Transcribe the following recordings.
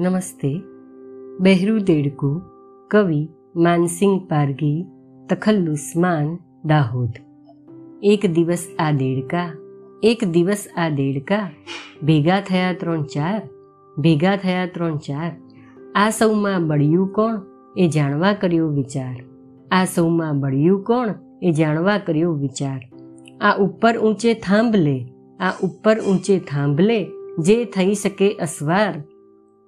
નમસ્તે. બહેરુ દેડકુ, કવિ માનસિંહ પારગી તખલ્લુસમાન દાહોદ. એક દિવસ આ દેડકા, એક દિવસ આ દેડકા, ભેગા થયા ત્રણ ચાર, ભેગા થયા ત્રણ ચાર. આ સૌમાં બળ્યું કોણ એ જાણવા કર્યો વિચાર. આ સૌમાં બળ્યું કોણ એ જાણવા કર્યો વિચાર. આ ઉપર ઊંચે થાંભલે, આ ઉપર ઊંચે થાંભલે, જે થઈ શકે અસવાર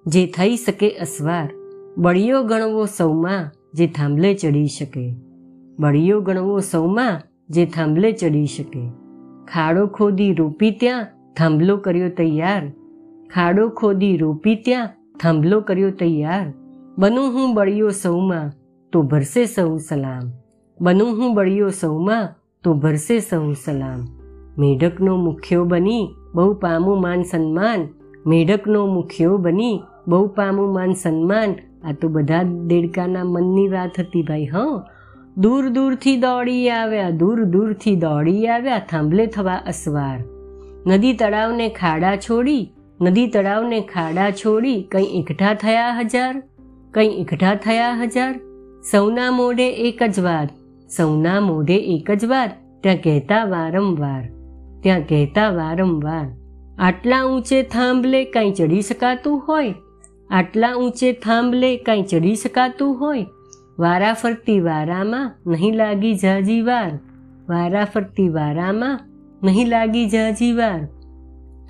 જે થઈ શકે અસવાર, બળિયો ગણવો સૌમાં જે થાંભલે ચડી શકે. બળિયો ગણવો સૌમાં જે થાંભલે ચડી શકે. ખાડો ખોદી રોપી ત્યાં થાંભલો કર્યો તૈયાર. ખાડો ખોદી રોપી ત્યાં થાંભલો કર્યો તૈયાર. બનું હું બળિયો સૌમાં તો ભરસે સૌ સલામ. બનું હું બળિયો સૌમાં તો ભરસે સૌ સલામ. મેઢકનો મુખ્યો બની બહુ પામું માન સન્માન. મેઢકનો મુખ્યો બની બહુ પામું માન સન્માન. આ તો બધા દેડકાના મનની વાત હતી ભાઈ, હં. દૂર દૂરથી દોડી આવ્યા, દૂર દૂરથી દોડી આવ્યા, થાંભલે થવા અસવાર. નદી તળાવને ખાડા છોડી, નદી તળાવને ખાડા છોડી કંઈ એકઠા થયા હજાર? કંઈ એકઠા થયા હજાર? સૌના મોઢે એક જ વાત સૌના મોઢે એક જ વાત ત્યાં કહેતા વારંવાર, ત્યાં કહેતા વારંવાર, આટલા ઊંચે થાંભલે કાંઈ ચડી શકાતું હોય? આટલા ઊંચે થાંભલે કાંઈ ચડી શકાતું હોય? વારા ફરતી વારામાં નહીં લાગી જાજી વાર. વારા ફરતી વારામાં નહીં લાગી જાજી વાર.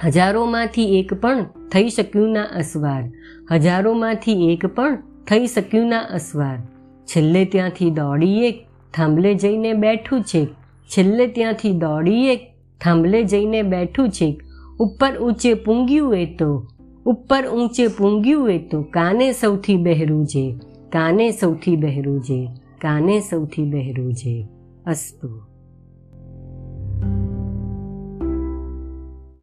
હજારોમાંથી એક પણ થઈ શક્યું ના અસવાર. હજારોમાંથી એક પણ થઈ શક્યું ના અસવાર. છેલ્લે ત્યાંથી દોડી એક થાંભલે જઈને બેઠું છે. છેલ્લે ત્યાંથી દોડી એક થાંભલે જઈને બેઠું છે. ઉપર ઊંચે પૂંગ્યું એ તો ઉપર ઊંચે પૂંગ્યું એ તો કાને સૌથી બહેરું છે? કાને સૌથી બહેરું છે? કાને સૌથી બહેરું છે? અસ્તુ.